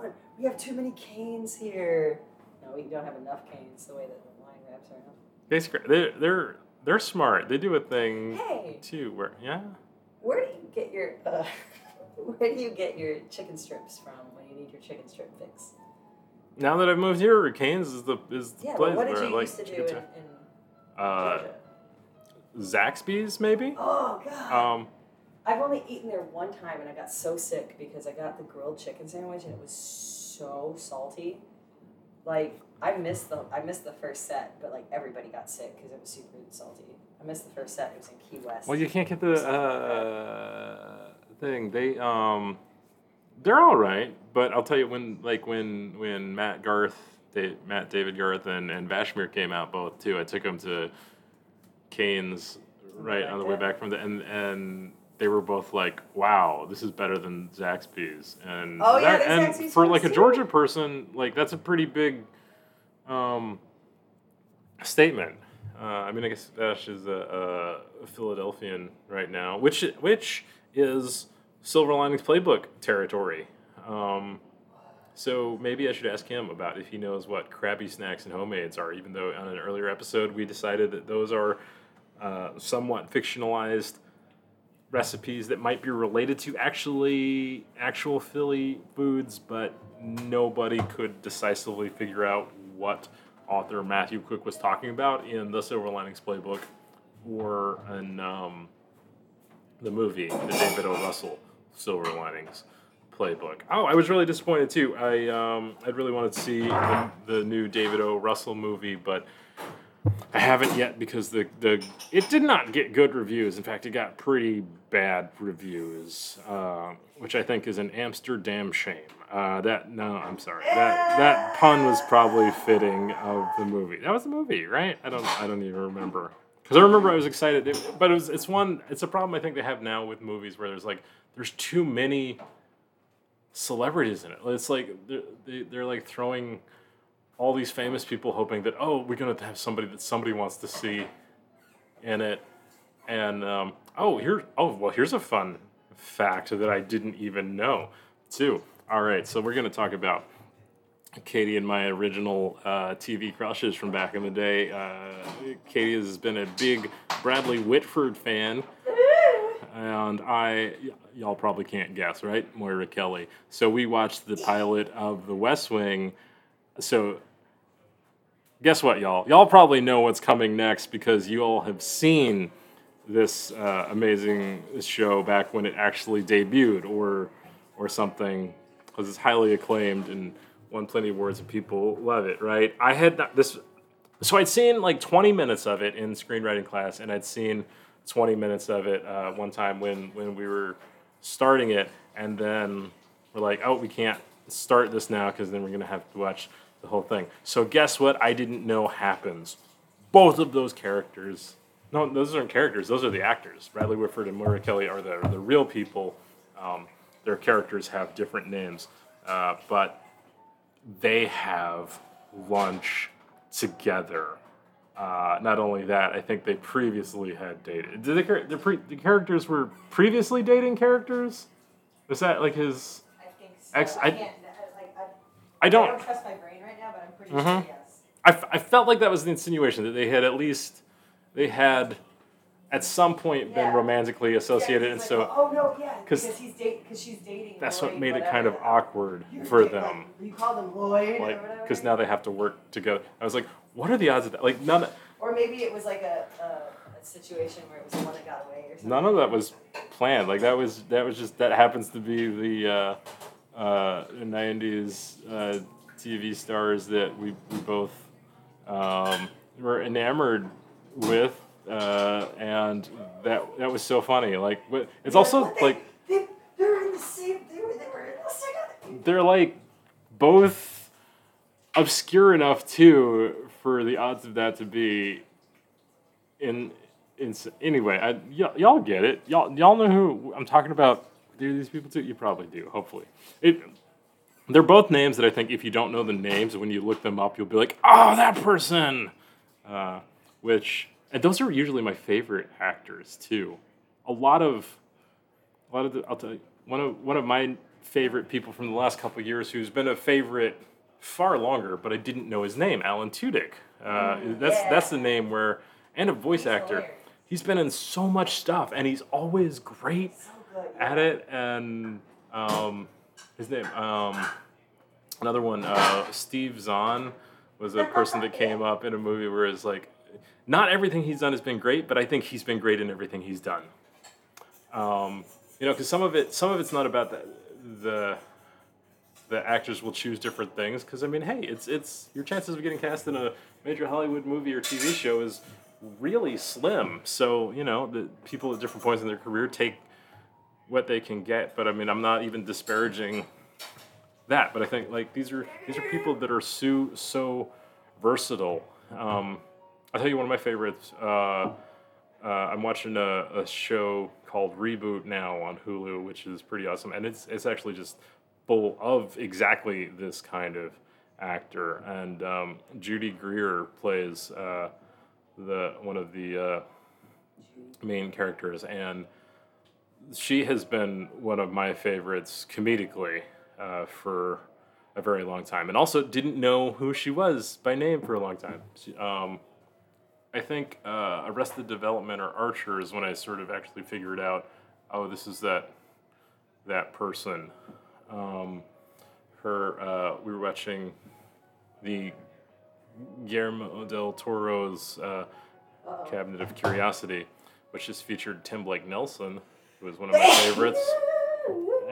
Open. We have too many canes here. No, we don't have enough canes. The way that the line wraps around. Basically, they're they're they're smart. They do a thing Hey, too where yeah. where do you get your uh, where do you get your chicken strips from when you need your chicken strip fix? Now that I've moved here, Canes is the is the Yeah, place but what did where I you like used to do chicken in, in Uh, Zaxby's maybe. Oh god. Um, I've only eaten there one time and I got so sick because I got the grilled chicken sandwich and it was so salty. Like I missed the I missed the first set, but like everybody got sick because it was super salty. I missed the first set. It was in Key West. well, you can't get the uh, thing. They um, they're all right, but I'll tell you when like when when Matt Garth, Da- Matt David Garth, and and Vashmir came out both too. I took them to Cane's right on the way back from the and and. They were both like, "Wow, this is better than Zaxby's," and Oh, yeah, that- the and Zaxby's for like a too. Georgia person, like that's a pretty big um, statement. Uh, I mean, I guess Ash is a, a Philadelphian right now, which which is Silver Linings Playbook territory. Um, so maybe I should ask him about if he knows what crabby Snacks and Homemades are. Even though on an earlier episode we decided that those are uh, somewhat fictionalized recipes that might be related to actually actual Philly foods, but nobody could decisively figure out what author Matthew Quick was talking about in the Silver Linings Playbook or in um, the movie, the David O. Russell Silver Linings Playbook. Oh, I was really disappointed too. I um, I really wanted to see the, the new David O. Russell movie, but I haven't yet because the, the it did not get good reviews. In fact, it got pretty bad reviews, uh, which I think is an Amsterdam shame. Uh, that no, I'm sorry. That that pun was probably fitting of the movie. That was the movie, right? I don't I don't even remember because I remember I was excited, It- but it was it's one it's a problem I think they have now with movies where there's like there's too many celebrities in it. It's like they're, they, they're like throwing all these famous people, hoping that oh, we're gonna have somebody that somebody wants to see in it. And um, oh, here oh well, here's a fun fact that I didn't even know too. All right, so we're gonna talk about Katie and my original uh, TV crushes from back in the day. Uh, Katie has been a big Bradley Whitford fan, and I, y- y'all probably can't guess, right? Moira Kelly. So we watched the pilot of The West Wing. So guess what, y'all? Y'all probably know what's coming next because you all have seen this uh, amazing show back when it actually debuted, or or something, because it's highly acclaimed and won plenty of awards and people love it, right? I had not, this, so I'd seen like 20 minutes of it in screenwriting class, and I'd seen 20 minutes of it uh, one time when when we were starting it, and then we're like, oh, we can't start this now because then we're gonna have to watch the whole thing. So guess what? I didn't know happens. Both of those characters. No, those aren't characters. Those are the actors. Bradley Whitford and Moira Kelly are the the real people. Um, their characters have different names, uh, but they have lunch together. Uh, not only that, I think they previously had dated. Did the, the, pre- the characters were previously dating characters? Was that like his? I think so. Ex- I, I- can't, like, I, I I don't. don't trust my brain now, but I'm pretty Mhm. sure yes. I, f- I felt like that was the insinuation that they had at least they had at some point been romantically associated, Yeah, and it's so oh no, yeah, 'cause because he's date, because she's dating. that's Lloyd, what made it kind of awkward You're for da- them. Like, you call them Lloyd like because now they have to work together. I was like, what are the odds of that? Like none, Or maybe it was like a, a, a situation where it was the one that got away or something. none of that was planned. Like that was that was just that happens to be the uh, uh, '90s uh, TV stars that we, we both um, were enamored with, uh, and that that was so funny. Like it's also they- like they, they're in the same. They were, they were in the same. they're like both obscure enough too for the odds of that to be in in anyway I, y- y'all get it y'all y'all know who i'm talking about do these people too you probably do hopefully it they're both names that i think if you don't know the names when you look them up you'll be like oh that person uh, which and those are usually my favorite actors too a lot of a lot of the, I'll tell you one of one of my favorite people from the last couple of years who's been a favorite far longer, but I didn't know his name, Alan Tudyk. Uh, that's that's the name where and a voice He's actor. hilarious. He's been in so much stuff, and he's always great So good. at it. And um, his name, um, another one, uh, Steve Zahn was a person that came up in a movie where it's like, not everything he's done has been great, but I think he's been great in everything he's done. Um, you know, because some of it, some of it's not about the the the actors will choose different things. Because I mean, hey, it's it's your chances of getting cast in a major Hollywood movie or TV show is really slim. So you know, the people at different points in their career take what they can get. But I mean, I'm not even disparaging that. But I think like these are these are people that are so so versatile. Um, I'll tell you one of my favorites. Uh, uh, I'm watching a, a show called Reboot now on Hulu, which is pretty awesome, and it's it's actually just full of exactly this kind of actor. And um, Judy Greer plays uh, the one of the uh, main characters, and she has been one of my favorites comedically uh, for a very long time, and also didn't know who she was by name for a long time. She, um, I think uh, Arrested Development or Archer is when I sort of actually figured out, oh, this is that that person. Um, her, uh, we were watching the Guillermo del Toro's uh, Cabinet of Curiosity, which just featured Tim Blake Nelson, who was one of my favorites.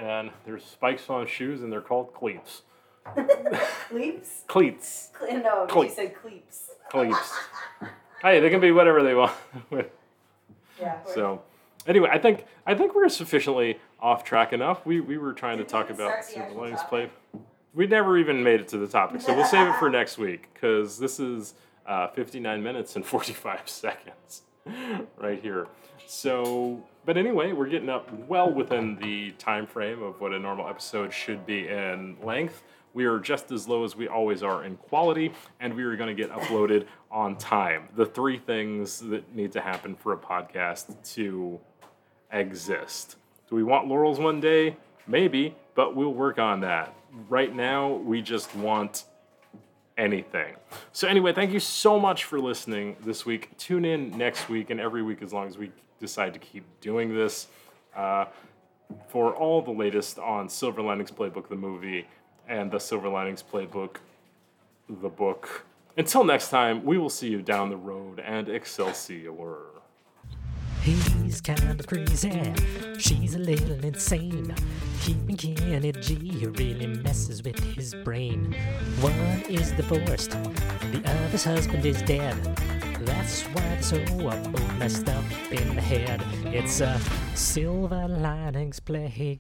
And there's spikes on shoes, and they're called cleats. Cleats? Cleats. Cle- no, Cle- you said cleeps. Cleats. hey, they can be whatever they want. Yeah. So, anyway, I think I think we're sufficiently off track enough. We we were trying to talk about the Super topic? Play. We never even made it to the topic, so we'll save it for next week because this is uh, 59 minutes and 45 seconds. right here. So, but anyway, we're getting up well within the time frame of what a normal episode should be in length. We are just as low as we always are in quality, and we are going to get uploaded on time. The three things that need to happen for a podcast to exist. Do we want laurels one day? Maybe, but we'll work on that. Right now, we just want anything. So, anyway, thank you so much for listening this week. Tune in next week and every week as long as we decide to keep doing this uh, for all the latest on Silver Linings Playbook, the movie, and the Silver Linings Playbook, the book. Until next time, we will see you down the road and Excelsior. He's kind of crazy. She's a little insane. Keeping Kenny G really messes with his brain. One is divorced, the other's husband is dead. That's why they're so both messed up in the head. It's a Silver Linings Playcast.